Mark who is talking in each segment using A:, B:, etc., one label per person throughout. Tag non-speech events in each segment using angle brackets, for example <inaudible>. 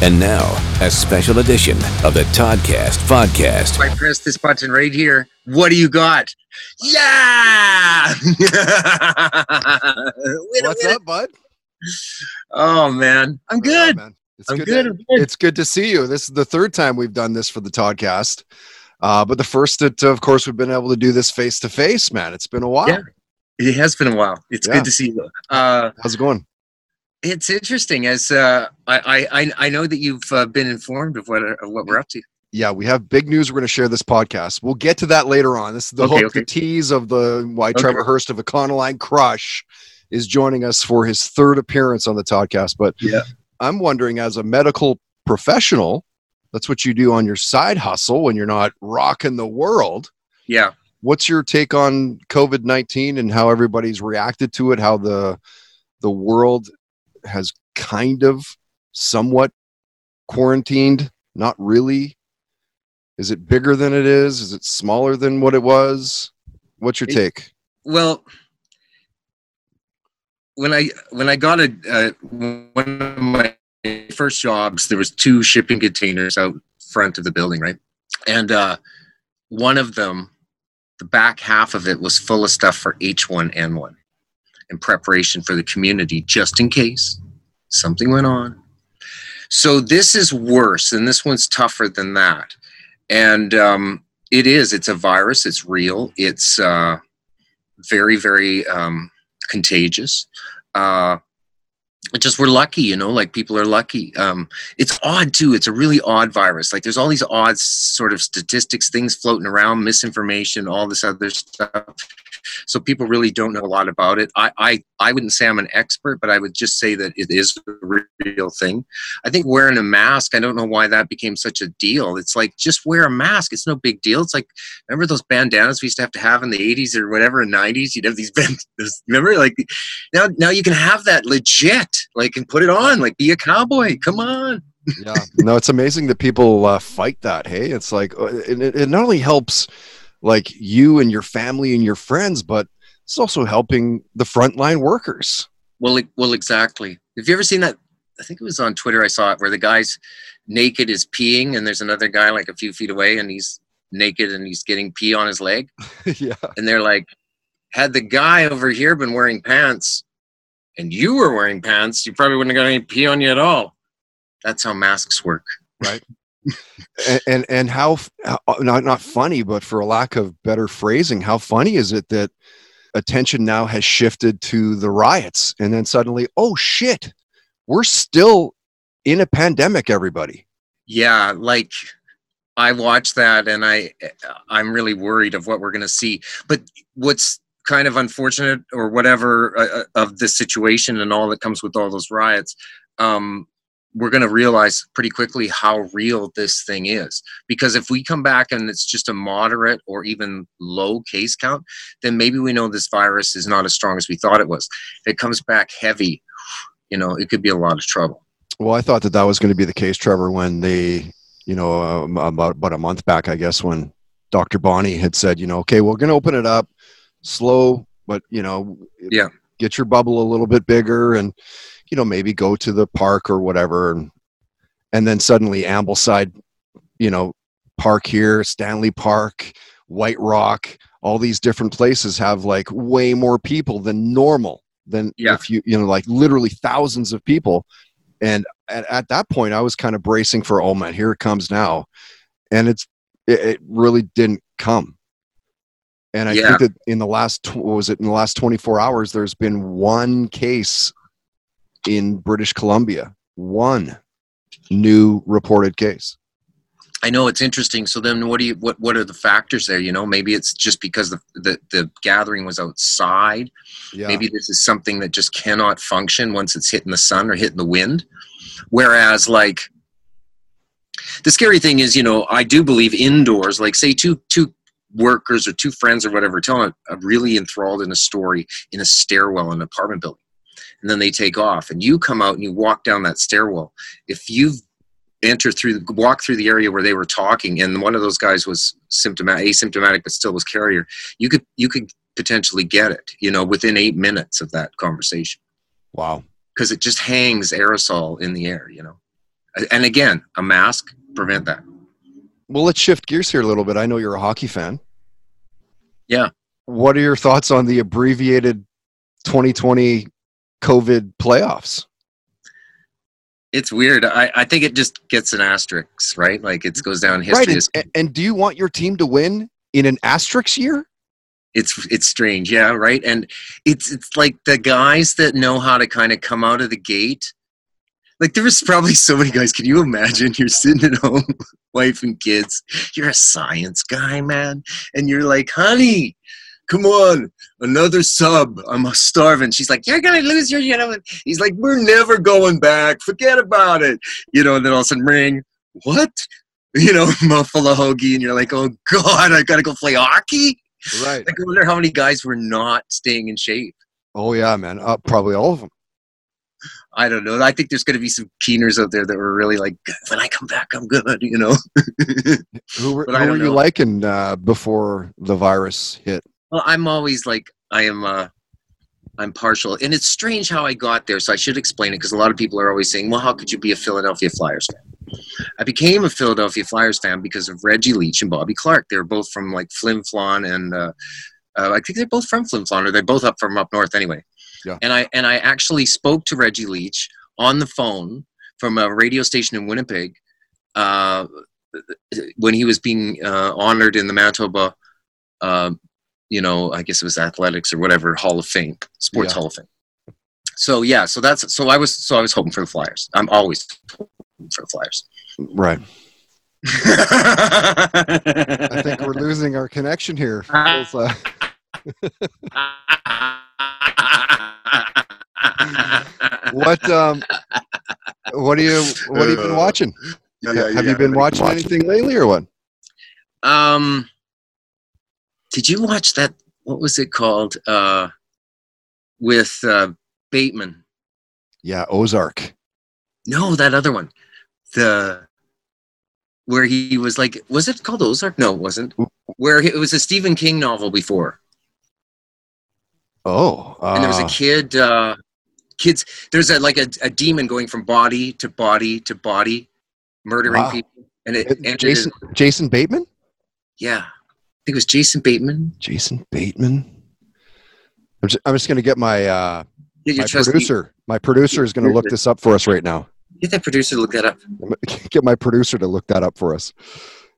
A: And now, a special edition of the Toddcast podcast.
B: I press this button right here. What do you got? Yeah! <laughs>
C: What's up, bud?
B: Oh man, I'm good.
C: man. It's
B: I'm
C: good.
B: good,
C: to-
B: I'm good.
C: It's good to see you. This is the third time we've done this for the Toddcast. Uh, but the first that, of course, we've been able to do this face to face, man. It's been a while.
B: Yeah. It has been a while. It's
C: Yeah.
B: good to see you. Uh,
C: How's it going?
B: It's interesting as uh, I, I I- know that you've uh, been informed of what of what we're up to.
C: Yeah, we have big news. We're going to share this podcast. We'll get to that later on. This is the
B: Okay,
C: hook,
B: okay.
C: the tease of the why
B: Okay.
C: Trevor Hurst of Econoline Crush is joining us for his third appearance on the Toddcast. But
B: Yeah.
C: I'm wondering, as a medical professional, that's what you do on your side hustle when you're not rocking the world.
B: Yeah.
C: what's your take on COVID nineteen and how everybody's reacted to it? How the the world has kind of somewhat quarantined, not really. Is it bigger than it is? Is it smaller than what it was? What's your take?
B: Well, when I when I got a uh, one of my first jobs, there was two shipping containers out front of the building, right? And uh, one of them, the back half of it was full of stuff for H1N1 in preparation for the community, just in case something went on. So this is worse, and this one's tougher than that. And um, it is. It's a virus. It's real. It's uh, very, very um, contagious. Uh, just we're lucky, you know, like people are lucky. Um, it's odd too. It's a really odd virus. Like there's all these odd sort of statistics, things floating around, misinformation, all this other stuff. So people really don't know a lot about it. I, I, I wouldn't say I'm an expert, but I would just say that it is a real thing. I think wearing a mask, I don't know why that became such a deal. It's like just wear a mask. It's no big deal. It's like remember those bandanas we used to have to have in the 80s or whatever in 90s. You'd have these <laughs> bandanas. Remember, like now now you can have that legit. Like and put it on. Like be a cowboy. Come on.
C: yeah <laughs> no it's amazing that people uh, fight that hey it's like uh, it, it it not only helps like you and your family and your friends but it's also helping the frontline workers
B: Well, well, exactly. Have you ever seen that? I think it was on Twitter. I saw it where the guy's naked is peeing, and there's another guy like a few feet away, and he's naked and he's getting pee on his leg. <laughs>
C: yeah
B: And they're like, had the guy over here been wearing pants, and you were wearing pants, you probably wouldn't have got any pee on you at all. That's how masks work. Right. <laughs>
C: and and, and how, how not not funny but for a lack of better phrasing how funny is it that attention now has shifted to the riots and then suddenly oh shit we're still in a pandemic everybody
B: Yeah, like I watched that and I I'm really worried of what we're going to see. But what's kind of unfortunate or whatever uh, uh, of this situation and all that comes with all those riots um we're going to realize pretty quickly how real this thing is. Because if we come back and it's just a moderate or even low case count then maybe we know this virus is not as strong as we thought it was. If it comes back heavy you know it could be a lot of trouble.
C: Well, I thought that that was going to be the case, Trevor, when they, you know, um, about about a month back, I guess, when Dr. Bonnie had said, you know, okay, we're going to open it up slow, but you know,
B: Yeah.
C: get your bubble a little bit bigger and, you know, maybe go to the park or whatever. And, and then suddenly Ambleside, you know, park here, Stanley Park, White Rock, all these different places have like way more people than normal than
B: Yeah.
C: if you, you know, like literally thousands of people. And at, at that point, I was kind of bracing for, oh man, here it comes now. And it's, it, it really didn't come. And I
B: Yeah.
C: think that in the last, what was it in the last 24 hours, there's been one case in British Columbia, one new reported case.
B: I know it's interesting. So then, what do you? What What are the factors there? You know, maybe it's just because the the, the gathering was outside.
C: Yeah.
B: Maybe this is something that just cannot function once it's hitting the sun or hitting the wind. Whereas, like, the scary thing is, you know, I do believe indoors. Like, say two two workers or two friends or whatever tell a, a really enthralled in a story in a stairwell in an apartment building, and then they take off, and you come out and you walk down that stairwell. If you've enter through the walk through the area where they were talking and one of those guys was symptomatic asymptomatic but still was carrier you could you could potentially get it you know within eight minutes of that conversation
C: Wow.
B: because it just hangs aerosol in the air you know and again a mask prevent that
C: Well, let's shift gears here a little bit. I know you're a hockey fan.
B: Yeah.
C: What are your thoughts on the abbreviated 2020 COVID playoffs?
B: it's weird i, I think it just gets an asterisk right like it goes down history
C: right. And, and do you want your team to win in an asterisk year?
B: it's it's strange yeah right and it's it's like the guys that know how to kind of come out of the gate like there was probably so many guys can you imagine? You're sitting at home <laughs> wife and kids. You're a science guy man. And you're like honey come on another sub. I'm starving. She's like you're gonna lose your you know and he's like we're never going back. Forget about it. You know and then all of a sudden ring. What? <laughs> You know muffle a hoagie and you're like oh god i gotta go play hockey?
C: Right.
B: like, I wonder how many guys were not staying in shape.
C: Oh yeah, man. Uh, probably all of them.
B: I don't know. I think there's going to be some keeners out there that were really like, when I come back, I'm good, you know?
C: Who were,
B: I
C: who were you liking uh, before the virus hit?
B: well, I'm always like, I am, uh, I'm partial. And it's strange how I got there. So I should explain it because a lot of people are always saying, well, how could you be a Philadelphia Flyers fan? I became a Philadelphia Flyers fan because of Reggie Leach and Bobby Clarke. They're both from like Flin Flon and, uh, uh, I think they're both from Flin Flon or they're both up from up north anyway.
C: Yeah.
B: And I, and I actually spoke to Reggie Leach on the phone from a radio station in Winnipeg, uh, when he was being uh, honored in the Manitoba, uh, you know, I guess it was athletics or whatever Hall of Fame, Sports
C: Yeah.
B: Hall of Fame. So yeah, so that's so I was so I was hoping for the Flyers. I'm always hoping for the Flyers.
C: Right. I <laughs>
B: I
C: think we're losing our connection here. <laughs> <laughs> Feels, uh, what um, what are you what have you been
B: Uh,
C: watching?
B: yeah, yeah,
C: Have
B: yeah,
C: you been
B: I've
C: watching
B: watching.
C: anything lately or what?
B: Um, did you watch that? What was it called? Uh, with uh, Bateman.
C: Yeah, Ozark.
B: No, that other one. The where he was like, was it called Ozark? No, it wasn't. Where he, it was a Stephen King novel before,
C: Oh, uh,
B: and there was a kid. Uh, kids, there's a like a, a demon going from body to body to body, murdering
C: Wow.
B: people, and it
C: uh,
B: ended
C: Jason Jason Bateman.
B: yeah, I think it was Jason Bateman.
C: Jason Bateman. I'm just, I'm just going to get my uh,
B: Get
C: my producer. My producer is going to look this up for us right now.
B: Get that producer to look that up. <laughs>
C: Get my producer to look that up for us.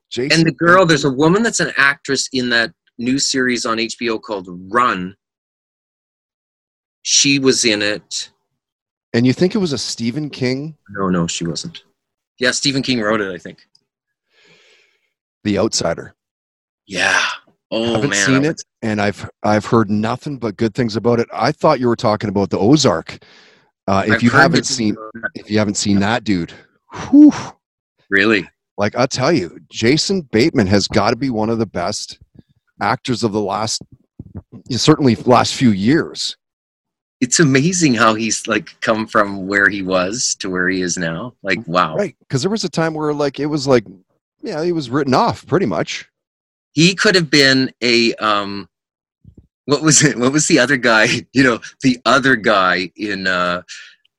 C: Jason.
B: And the girl, there's a woman that's an actress in that new series on HBO called Run. She was in it.
C: and you think it was a Stephen King,
B: No, no, she wasn't. Yeah, Stephen King wrote it, I think.
C: The Outsider.
B: Yeah. Oh I
C: haven't
B: man,
C: seen it, and I've I've heard nothing but good things about it. I thought you were talking about the Ozark. Uh, if
B: I've
C: you haven't seen, if you haven't seen that dude, whew,
B: really,
C: like I'll tell you, Jason Bateman has got to be one of the best actors of the last, certainly last few years.
B: It's amazing how he's like come from where he was to where he is now. Like, wow.
C: Right? Because there was a time where like it was like, yeah, he was written off pretty much.
B: he could have been a um, what was it? What was the other guy? <laughs> You know, the other guy in uh,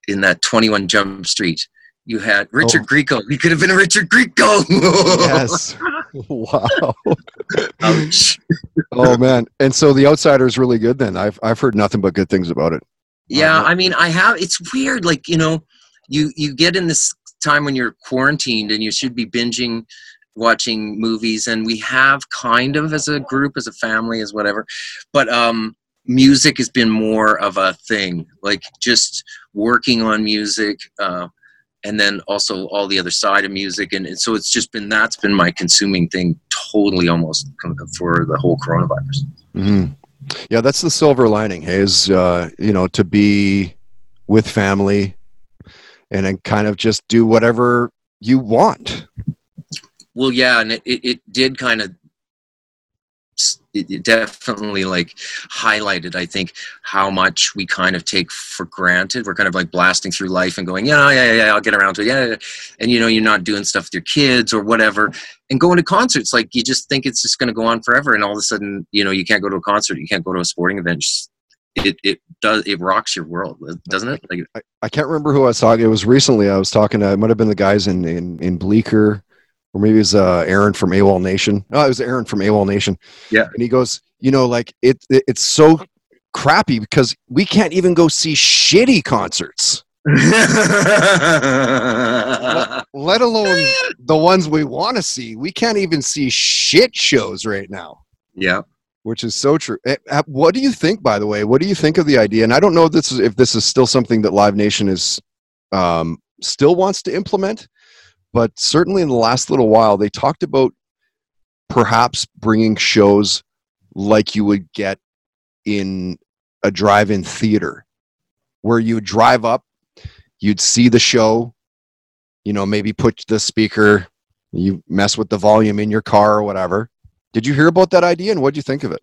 B: in that Twenty One Jump Street. You had Richard
C: Oh.
B: Grieco. He could have been a Richard Grieco. <laughs>
C: Yes. <laughs> wow.
B: Ouch.
C: Oh man. And so the outsider is really good then. I've I've heard nothing but good things about it.
B: Yeah,
C: Uh,
B: I mean, I have. It's weird. Like you know, you you get in this time when you're quarantined and you should be binging, watching movies, and we have kind of as a group, as a family, as whatever. But um, music has been more of a thing. Like just working on music. Uh, and then also all the other side of music and, and so it's just been that's been my consuming thing totally almost for the whole coronavirus
C: hmm Yeah, that's the silver lining. Hey, is uh, you know to be with family, and then kind of just do whatever you want.
B: Well, yeah, and it, it, it did kind of it, it definitely like highlighted i think how much we kind of take for granted we're kind of like blasting through life and going yeah yeah yeah, yeah i'll get around to it yeah, yeah and you know you're not doing stuff with your kids or whatever and going to concerts like you just think it's just going to go on forever and all of a sudden you know you can't go to a concert you can't go to a sporting event it, it does it rocks your world doesn't it like
C: I, I can't remember who I was talking. It was recently. I was talking to. It might have been the guys in in, in Bleeker, or maybe it was uh, Aaron from AWOL Nation. No, it was Aaron from AWOL Nation.
B: Yeah.
C: and he goes, you know, like it, it it's so crappy because we can't even go see shitty concerts, <laughs> let alone the ones we want to see. We can't even see shit shows right now.
B: yeah
C: which is so true. Eh, What do you think, by the way? What do you think of the idea? And I don't know if this is, if this is still something that Live Nation is um, still wants to implement, but certainly in the last little while, they talked about perhaps bringing shows like you would get in a drive-in theater, where you would drive up, you'd see the show, you know, maybe put the speaker, you mess with the volume in your car or whatever. Did you hear about that idea and what do you think of it?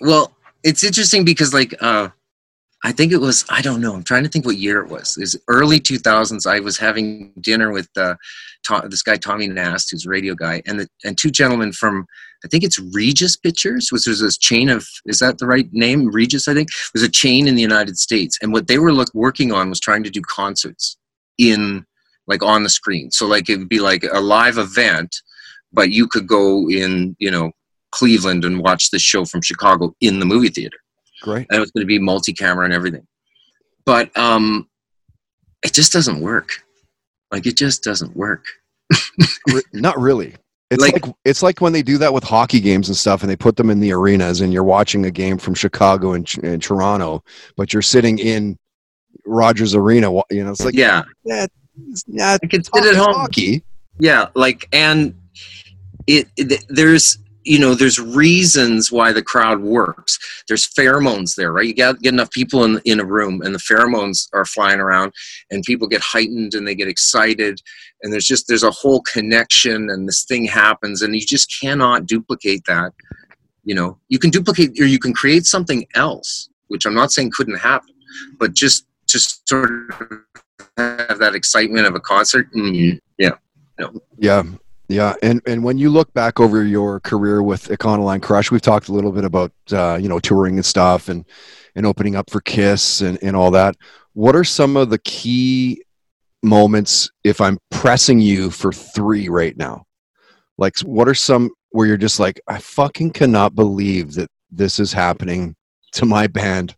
B: Well, it's interesting because like uh I think it was I don't know. I'm trying to think what year it was. It was early 2000s. I was having dinner with uh, Tom, this guy Tommy Nast, who's a radio guy, and the, and two gentlemen from I think it's Regis Pictures, which was this chain of is that the right name? Regis, I think, was a chain in the United States, and what they were look, working on was trying to do concerts in like on the screen. So like it would be like a live event, but you could go in, you know, Cleveland and watch the show from Chicago in the movie theater.
C: Great.
B: And it was going to be multi-camera and everything. But um, it just doesn't work. Like it just doesn't work. <laughs>
C: Not really. It's
B: Like-
C: like, it's like when they do that with hockey games and stuff, and they put them in the arenas, and you're watching a game from Chicago and, and Toronto, but you're sitting in Rogers Arena. You know, it's like
B: yeah,
C: yeah, yeah,
B: I
C: it's
B: sit at home.
C: hockey.
B: Yeah, like and it, it there's you know there's reasons why the crowd works. There's pheromones there, right? You get get enough people in in a room, and the pheromones are flying around, and people get heightened and they get excited, and there's just there's a whole connection, and this thing happens, and you just cannot duplicate that. You know, you can duplicate or you can create something else, which I'm not saying couldn't happen, but just just sort of have that excitement of a concert. Mm, yeah.
C: Yeah. Yeah, and and when you look back over your career with Econoline Crush, we've talked a little bit about uh, you know touring and stuff, and and opening up for Kiss and and all that. What are some of the key moments if I'm pressing you for three right now? Like, what are some where you're just like, I fucking cannot believe that this is happening to my band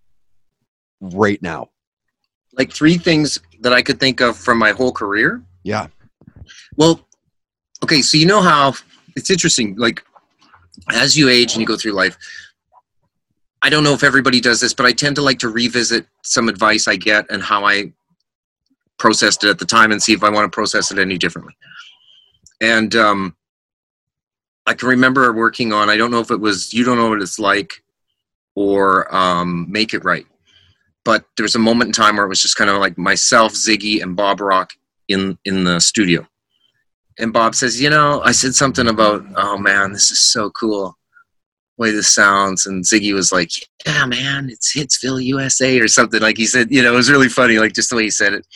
C: right now.
B: like three things that I could think of from my whole career.
C: Yeah,
B: Well, okay, so you know how it's interesting. Like as you age and you go through life, I don't know if everybody does this, but I tend to like to revisit some advice I get and how I processed it at the time and see if I want to process it any differently. And um, I can remember working on, I don't know if it was You Don't Know What It's Like or um, Make It Right. But there was a moment in time where it was just kind of like myself, Ziggy, and Bob Rock in in the studio. And Bob says, "You know, I said something about, oh man, this is so cool, way this sounds." And Ziggy was like, "Yeah, man, it's Hitsville, USA, or something." Like he said, you know, it was really funny, like just the way he said it.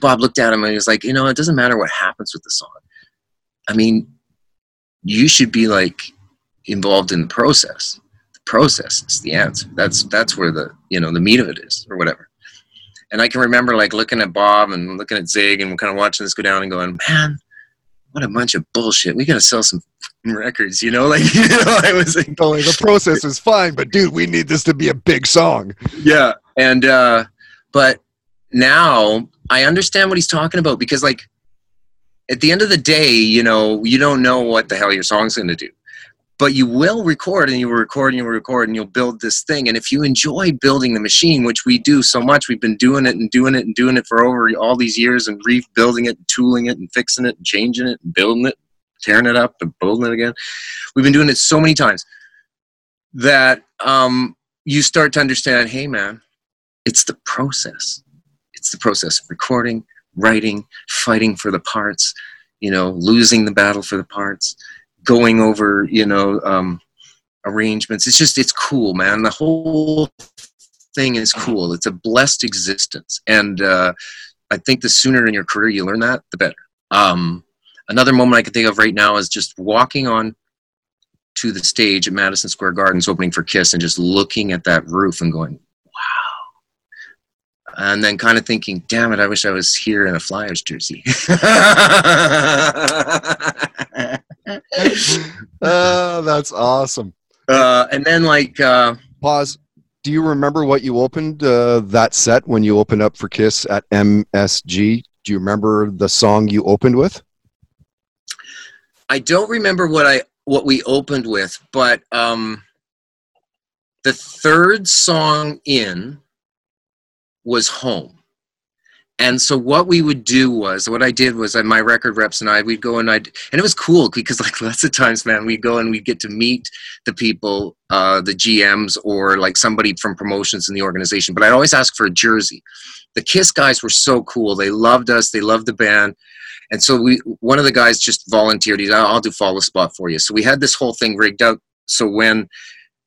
B: Bob looked at him and he was like, "You know, it doesn't matter what happens with the song. I mean, you should be like involved in the process. The process is the answer. That's that's where the you know the meat of it is, or whatever. And I can remember like looking at Bob and looking at Zig and kind of watching this go down and going, man, what a bunch of bullshit. We gotta sell some records, you know? Like, <laughs> you know, I was like,
C: Totally. The process is fine, but dude, we need this to be a big song.
B: yeah. And uh, but now I understand what he's talking about because like at the end of the day, you know, you don't know what the hell your song's going to do. But you will record and you will record and you will record and you'll build this thing. And if you enjoy building the machine, which we do so much, we've been doing it and doing it and doing it for over all these years and rebuilding it and tooling it and fixing it and changing it and building it, tearing it up and building it again. We've been doing it so many times that um, you start to understand hey, man, it's the process. It's the process of recording, writing, fighting for the parts, you know, losing the battle for the parts, going over, you know, um, arrangements. It's just, it's cool, man. The whole thing is cool. It's a blessed existence. And uh, I think the sooner in your career you learn that, the better. Um, another moment I can think of right now is just walking on to the stage at Madison Square Gardens opening for Kiss and just looking at that roof and going, wow. and then kind of thinking, damn it, I wish I was here in a Flyers jersey. <laughs> <laughs>
C: Oh, that's awesome.
B: uh, and then, like, uh,
C: Pause. Do you remember what you opened uh, that set when you opened up for Kiss at MSG? Do you remember the song you opened with?
B: I don't remember what I what we opened with, but um, the third song in was "Home." And so what we would do was, what I did was, my record reps and I, we'd go and I'd, and it was cool because <laughs> like lots of times, man, we'd go and we'd get to meet the people, uh, the GMs or like somebody from promotions in the organization. But I'd always ask for a jersey. The Kiss guys were so cool. They loved us. They loved the band. And so we, one of the guys just volunteered. He's, I'll do follow spot for you. So we had this whole thing rigged out. So when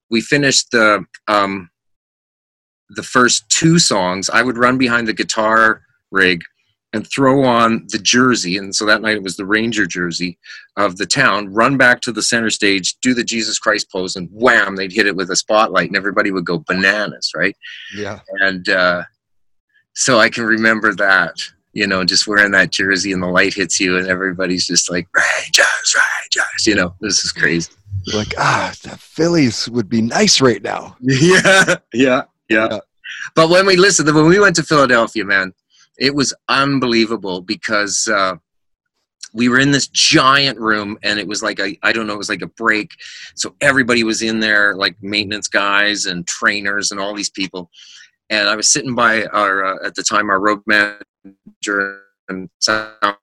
B: we finished the, um, the first two songs, I would run behind the guitar rig and throw on the jersey. And so that night it was the Ranger jersey of the town, run back to the center stage, do the Jesus Christ pose, and wham, they'd hit it with a spotlight and everybody would go bananas, right?
C: Yeah.
B: And uh, so I can remember that, you know, just wearing that jersey and the light hits you and everybody's just like, Rangers, Rangers, you know, this is crazy.
C: Like, ah, the Phillies would be nice right now. <laughs>
B: yeah, yeah, yeah.
C: Yeah.
B: But when we listened, when we went to Philadelphia, man, it was unbelievable because uh, we were in this giant room and it was like I don't know, it was like a break. So everybody was in there, like maintenance guys and trainers and all these people. And I was sitting by our, uh, at the time, our road manager and sound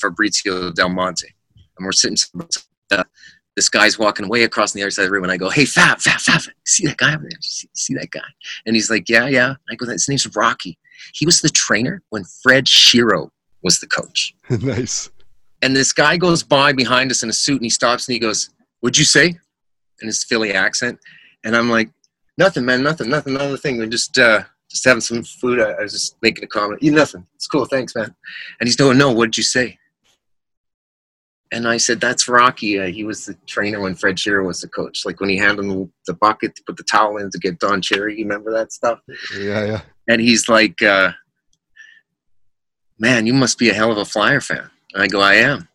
B: Fabrizio Del Monte. And we're sitting, uh, this guy's walking away across the other side of the room, and I go, "Hey, Fab, Fab, Fab, see that guy over there? See, see that guy?" And he's like, "Yeah, yeah." I go, "His name's Rocky. He was the trainer when Fred Shero was the coach." <laughs>
C: nice.
B: And this guy goes by behind us in a suit, and he stops and he goes, "What'd you say?" In his Philly accent, and I'm like, "Nothing, man, nothing, nothing, another thing. We're just uh, just having some food. I, I was just making a comment. You nothing. It's cool, thanks, man." And he's going, "No, what'd you say?" And I said, "That's Rocky. Uh, he was the trainer when Fred Shero was the coach. Like when he handed him the bucket to put the towel in to get Don Cherry. You remember that stuff?"
C: Yeah, yeah.
B: And he's like, uh, "Man, you must be a hell of a Flyer fan." And I go, "I am."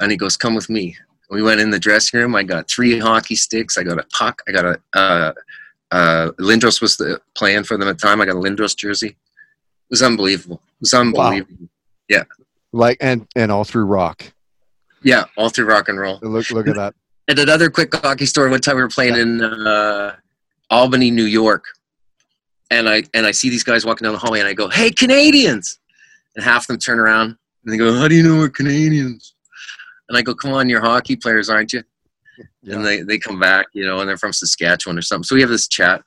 B: And he goes, "Come with me." We went in the dressing room. I got three hockey sticks. I got a puck. I got a uh, uh, Lindros was the playing for them at the time. I got a Lindros jersey. It was unbelievable. It was unbelievable. Yeah.
C: Like and and all through rock.
B: Yeah, all through rock and roll.
C: Look look at that. <laughs>
B: And another quick hockey story. One time we were playing in uh, Albany, New York, and I and I see these guys walking down the hallway, and I go, "Hey, Canadians!" And half of them turn around and they go, "How do you know we're Canadians?" And I go, "Come on, you're hockey players, aren't you?"
C: Yeah.
B: And they they come back, you know, and they're from Saskatchewan or something. So we have this chat,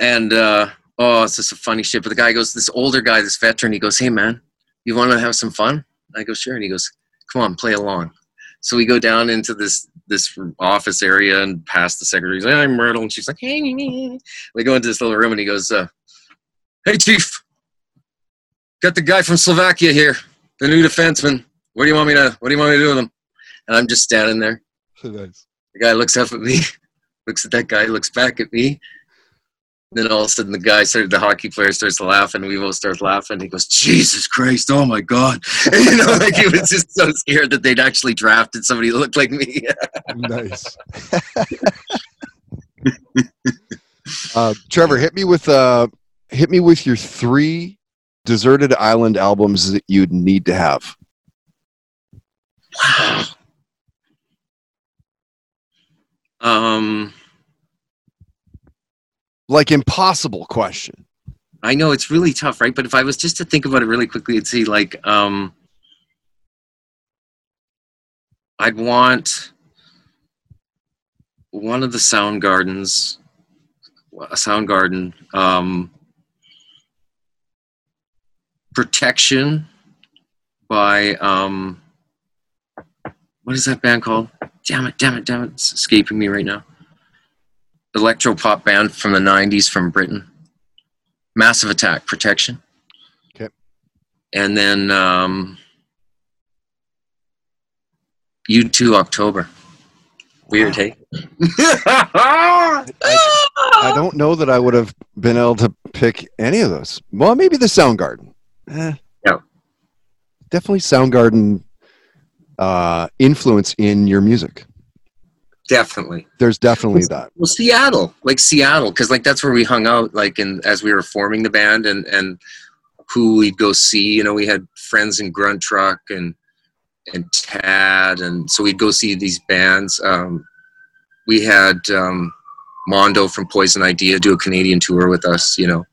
B: and uh, oh, it's just a funny shit. But the guy goes, this older guy, this veteran, he goes, "Hey, man, you want to have some fun?" I go, "Sure." And he goes, "Come on, play along." So we go down into this this office area and past the secretary. He's like, I'm Myrtle, and she's like, "Hey." We go into this little room, and he goes, uh, "Hey, chief, got the guy from Slovakia here, the new defenseman. What do you want me to? What do you want me to do with him?" And I'm just standing there, <laughs>
C: nice.
B: The guy looks up at me, <laughs> looks at that guy, looks back at me. Then all of a sudden, the guy started, the hockey player starts laughing. We both start laughing. He goes, Jesus Christ, oh my God. And, <laughs> you know, like he was just so scared that they'd actually drafted somebody who looked like me. <laughs>
C: nice. <laughs> uh, Trevor, hit me with uh, hit me with your three deserted island albums that you'd need to have.
B: Wow. Um,
C: Like impossible question.
B: I know it's really tough, right? But if I was just to think about it really quickly, I'd see like um, I'd want one of the Soundgardens, a Soundgarden, um, protection by um, what is that band called? Damn it! Damn it! Damn it! It's escaping me right now. Electro pop band from the '90s from Britain. Massive Attack Protection.
C: Okay.
B: And then um, U2 October. Weird, hey? <laughs>
C: I, I don't know that I would have been able to pick any of those. Well, maybe the Soundgarden. Eh.
B: Yeah.
C: Definitely Soundgarden uh, influence in your music.
B: Definitely.
C: There's definitely that.
B: Well, Seattle, like Seattle, because like that's where we hung out, like and as we were forming the band, and and who we'd go see. You know, we had friends in Gruntruck and and Tad, and so we'd go see these bands. Um, we had um, Mondo from Poison Idea do a Canadian tour with us. You know,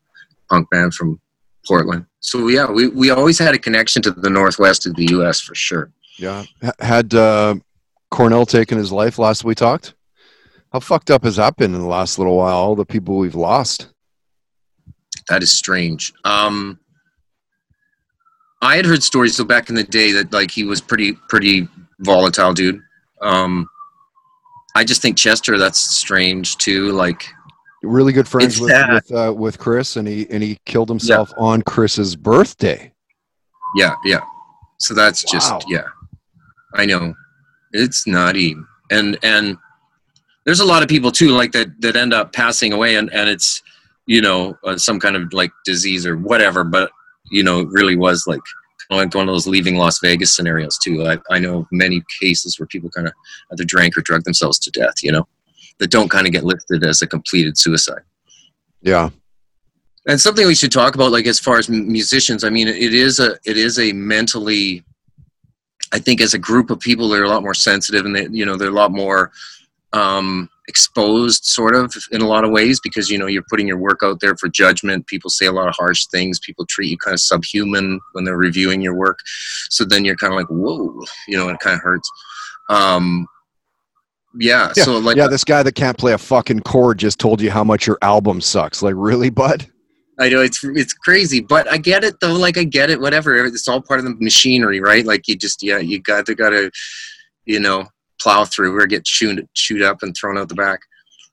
B: punk band from Portland. So yeah, we we always had a connection to the northwest of the U.S. for sure.
C: Yeah. Had uh, Cornell taking his life last we talked? How fucked up has that been in the last little while? All the people we've lost.
B: That is strange. Um, I had heard stories so back in the day that like he was pretty pretty volatile dude. Um, I just think Chester that's strange too. Like
C: Really good friends with with, uh, with Chris, and he and he killed himself on Chris's birthday.
B: yeah, yeah. So that's just yeah. I know. It's nutty. And and there's a lot of people too like that that end up passing away and and it's you know uh, some kind of like disease or whatever but you know it really was like like one of those leaving Las Vegas scenarios too. I, I know many cases where people kind of either drank or drug themselves to death, you know, that don't kind of get listed as a completed suicide.
C: Yeah.
B: And something we should talk about, like as far as musicians, I mean, it is a it is a mentally, I think, as a group of people, they're a lot more sensitive, and they, you know, they're a lot more um, exposed, sort of, in a lot of ways, because you know you're putting your work out there for judgment. People say a lot of harsh things. People treat you kind of subhuman when they're reviewing your work. So then you're kind of like, whoa, you know, it kind of hurts. Um, yeah,
C: Yeah,
B: So like,
C: yeah, this guy that can't play a fucking chord just told you how much your album sucks. Like, really, bud?
B: I know it's it's crazy, but I get it though. Like I get it. Whatever. It's all part of the machinery, right? Like you just yeah, you got to got to, you know, plow through or get chewed chewed up and thrown out the back.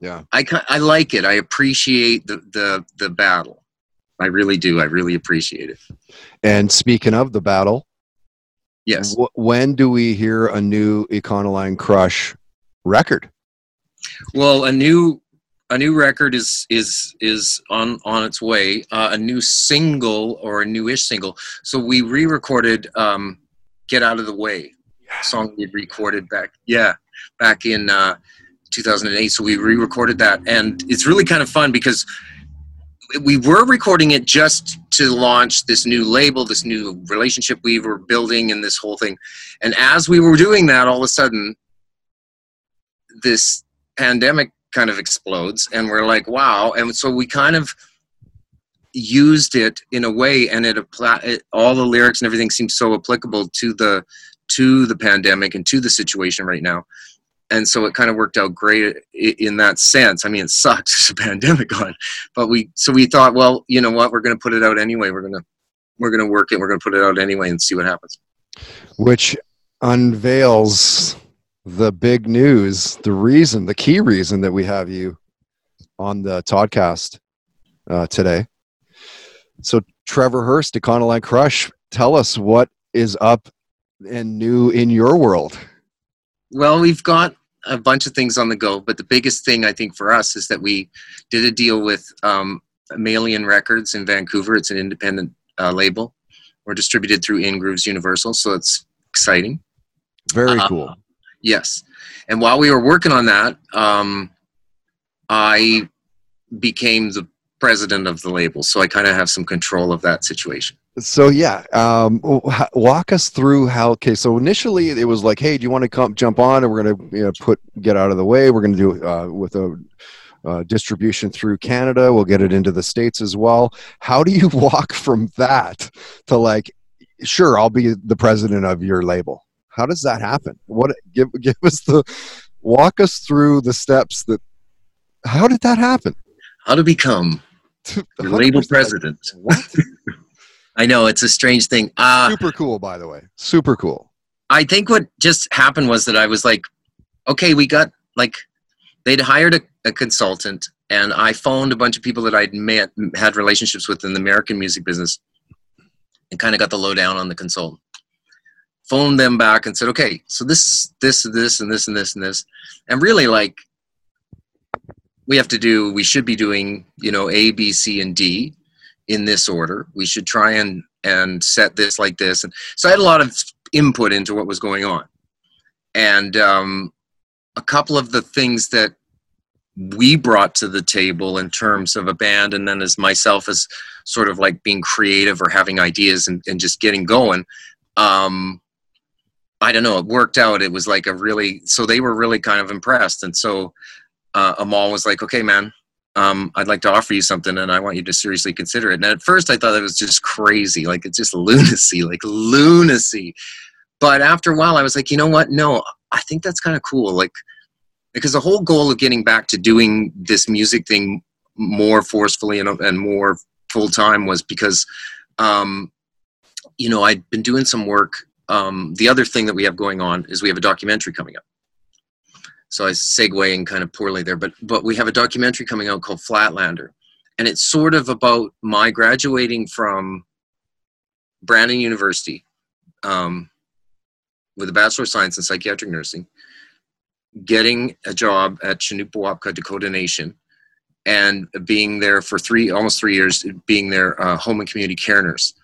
C: Yeah.
B: I I like it. I appreciate the the the battle. I really do. I really appreciate it.
C: And speaking of the battle,
B: Yes.
C: wh- when do we hear a new Econoline Crush record?
B: Well, a new a new record is is is on on its way. Uh, a new single or a newish single. So we re-recorded um, "Get Out of the Way," song we recorded back yeah back in uh, 2008. So we re-recorded that, and it's really kind of fun because we were recording it just to launch this new label, this new relationship we were building, and this whole thing. And as we were doing that, all of a sudden, this pandemic kind of explodes and we're like wow. And so we kind of used it in a way and it, applied all the lyrics and everything seems so applicable to the to the pandemic and to the situation right now. And so it kind of worked out great in that sense. I mean it sucks <laughs> there's a pandemic on but we so we thought well you know what? We're going to put it out anyway. We're going to we're going to work it. We're going to put it out anyway and see what happens.
C: Which unveils the big news, the reason, the key reason that we have you on the Toddcast uh, today. So, Trevor Hurst, Econoline Crush, tell us what is up and new in your world.
B: Well, we've got a bunch of things on the go, but the biggest thing I think for us is that we did a deal with um, Maelian Records in Vancouver. It's an independent uh, label. We're distributed through INgrooves Universal, so it's exciting.
C: Very
B: Uh,
C: cool.
B: Yes. And while we were working on that, um, I became the president of the label. So I kind of have some control of that situation.
C: So yeah, um, walk us through how. Okay, so initially it was like, hey, do you want to come jump on, and we're gonna you know, put get out of the way. We're gonna do it uh, with a uh, distribution through Canada. We'll get it into the states as well. How do you <laughs> walk from that to like, sure, I'll be the president of your label? How does that happen? What give <laughs> give us the walk us through the steps that. How did that happen?
B: How to become <laughs> the label president.
C: What? <laughs>
B: I know it's a strange thing. Uh,
C: Super cool, by the way. Super cool.
B: I think what just happened was that I was like, okay, we got like, they'd hired a, a consultant, and I phoned a bunch of people that I'd met, had relationships with in the American music business, and kind of got the lowdown on the consultant. Phoned them back and said, okay, so this, this, this, and this, and this, and this, and really like, we have to do, we should be doing, you know, A, B, C, and D in this order. We should try and and set this like this, and so I had a lot of input into what was going on. And um, a couple of the things that we brought to the table in terms of a band, and then as myself as sort of like being creative or having ideas and, and just getting going. Um, I don't know, it worked out. It was like a really, so they were really kind of impressed. And so uh, Amal was like, okay, man, um, I'd like to offer you something and I want you to seriously consider it. And at first I thought it was just crazy, like it's just lunacy, like lunacy. But after a while I was like, you know what? No, I think that's kind of cool. Like, because the whole goal of getting back to doing this music thing more forcefully and, and more full time was because, um, you know, I'd been doing some work. Um, the other thing that we have going on is we have a documentary coming up so I segueing kind of poorly there, but but we have a documentary coming out called Flatlander, and it's sort of about my graduating from Brandon University um, with a Bachelor of Science in Psychiatric Nursing, getting a job at Canupawakpa Dakota Nation, and being there for three almost three years, being their uh, home and community care nurse,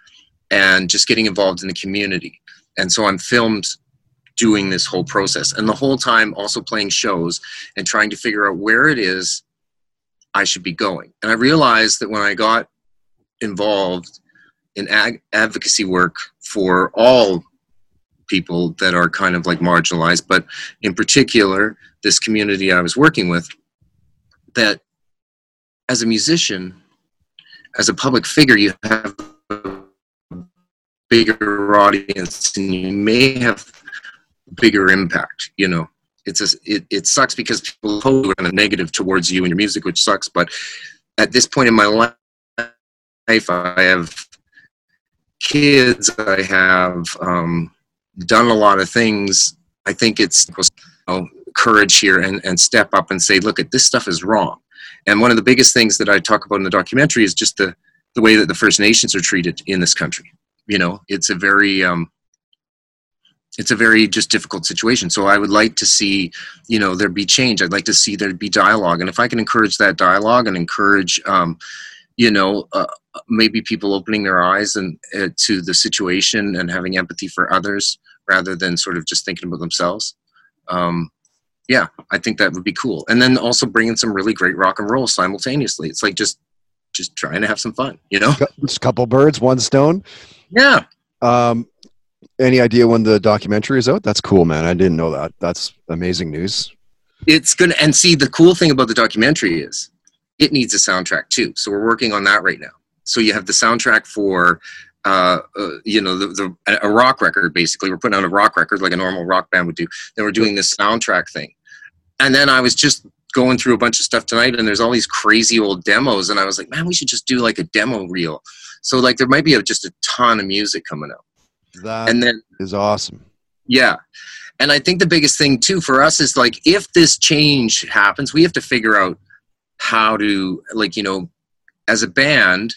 B: and just getting involved in the community. And so I'm filmed doing this whole process and the whole time also playing shows and trying to figure out where it is I should be going. And I realized that when I got involved in ag- advocacy work for all people that are kind of like marginalized, but in particular, this community I was working with, that as a musician, as a public figure, you have bigger audience and you may have bigger impact you know? It's a, it, it sucks because people hold kind of negative towards you and your music which sucks but at this point in my life i have kids i have um, done a lot of things. I think it's you know, courage here and, and step up and say look at this stuff is wrong. And one of the biggest things that i talk about in the documentary is just the the way that the first nations are treated in this country you know it's a very um, it's a very just difficult situation. So i would like to see you know there be change. I'd like to see there be dialogue. And if i can encourage that dialogue and encourage um, you know uh, maybe people opening their eyes and uh, to the situation and having empathy for others rather than sort of just thinking about themselves um, yeah i think that would be cool. And then also bringing some really great rock and roll simultaneously. It's like just just trying to have some fun you know
C: Just a couple birds, one stone.
B: yeah
C: Um, any idea when the documentary is out? That's cool, man. I didn't know that. That's amazing news.
B: it's gonna and see the cool thing about the documentary is it needs a soundtrack too so we're working on that right now so you have the soundtrack for uh, uh you know the, the a rock record basically we're putting out a rock record like a normal rock band would do then we're doing this soundtrack thing and then i was just going through a bunch of stuff tonight and there's all these crazy old demos and i was like man we should just do like a demo reel so like there might be a, just a ton of music coming out
C: That
B: and then
C: is awesome.
B: yeah. And I think the biggest thing too for us is like if this change happens, we have to figure out how to like, you know, as a band,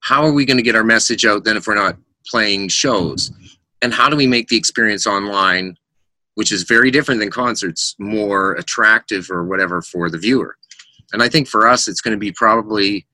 B: how are we going to get our message out then if we're not playing shows? And how do we make the experience online which is very different than concerts, more attractive or whatever for the viewer. And I think for us, it's going to be probably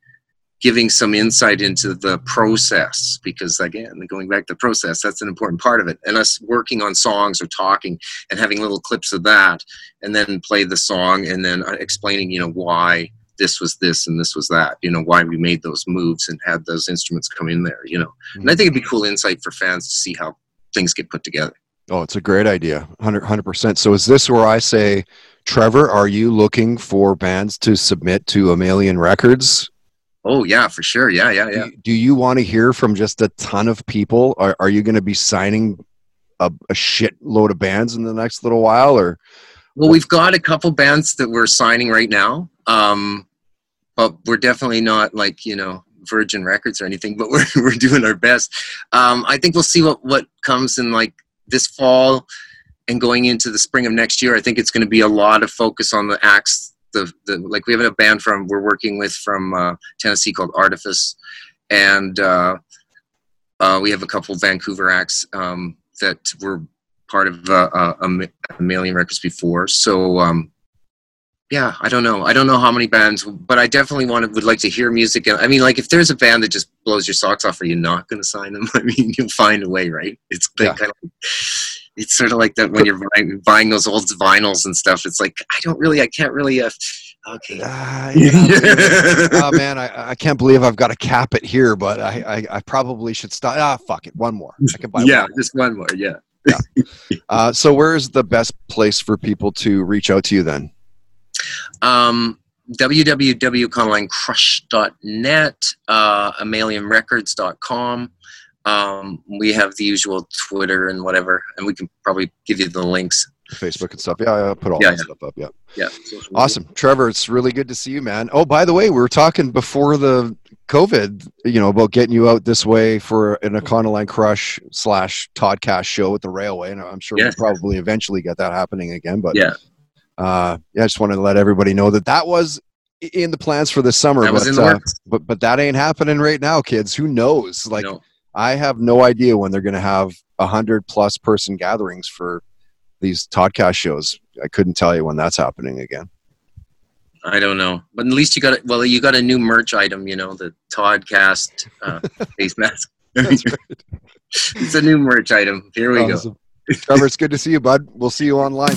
B: giving some insight into the process because again going back to the process that's an important part of it. And us working on songs or talking and having little clips of that and then play the song and then uh, explaining you know why this was this and this was that you know why we made those moves and had those instruments come in there you know. And i think it'd be cool insight for fans to see how things get put together
C: Oh, it's a great idea. 100 percent. So is this where I say, Trevor, are you looking for bands to submit to Amalian Records?
B: oh yeah for sure yeah yeah yeah
C: Do, do you want to hear from just a ton of people? Are, are you going to be signing a, a shit load of bands in the next little while or?
B: Well, we've got a couple bands that we're signing right now, um, but we're definitely not like you know Virgin Records or anything. But we're <laughs> we're doing our best. Um, I think we'll see what what comes in like this fall and going into the spring of next year. I think it's going to be a lot of focus on the acts. The, the like we have a band from we're working with from uh, Tennessee called Artifice, and uh, uh, we have a couple Vancouver acts um, that were part of uh, uh, Records before. So um, yeah, I don't know. I don't know how many bands, but I definitely want to, would like to hear music. And I mean, like if there's a band that just blows your socks off, are you not going to sign them? <laughs> I mean, you'll find a way, right? It's
C: Yeah.
B: kind of, it's sort of like that when you're buying, buying those old vinyls and stuff. It's like I don't really, I can't really. Uh, okay. <laughs>
C: Ah, yeah. oh man, I, I can't believe I've got to cap it here, but I, I, I probably should stop. Ah, fuck it. One more. I can buy
B: yeah,
C: one more.
B: just one more. Yeah.
C: Uh, so where is the best place for people to reach out to you then?
B: Um, www.econolinecrush.net, uh, amalianrecords.com. Um, we have the usual Twitter and whatever, and we can probably give you the links.
C: Facebook and stuff. Yeah, I'll put all
B: Yeah,
C: that
B: yeah.
C: stuff up. Yeah.
B: Yeah.
C: Awesome. Trevor, it's really good to see you, man. Oh, by the way, we were talking before the COVID, you know, about getting you out this way for an Econoline Crush slash Toddcast show at the railway. And I'm sure
B: Yes.
C: we'll probably eventually get that happening again. But
B: Yeah.
C: Uh, yeah, I just wanted to let everybody know that that was in the plans for the summer.
B: That
C: but, uh, but but that ain't happening right now, kids. Who knows? Like
B: No.
C: I have no idea when they're going to have a hundred plus person gatherings for these Toddcast shows. I couldn't tell you when that's happening again.
B: I don't know, but at least you got it. Well, you got a new merch item, you know, the Toddcast uh, <laughs> face mask. <laughs> it's a new merch item. Here we go.
C: Trevor, it's good to see you, bud. We'll see you online.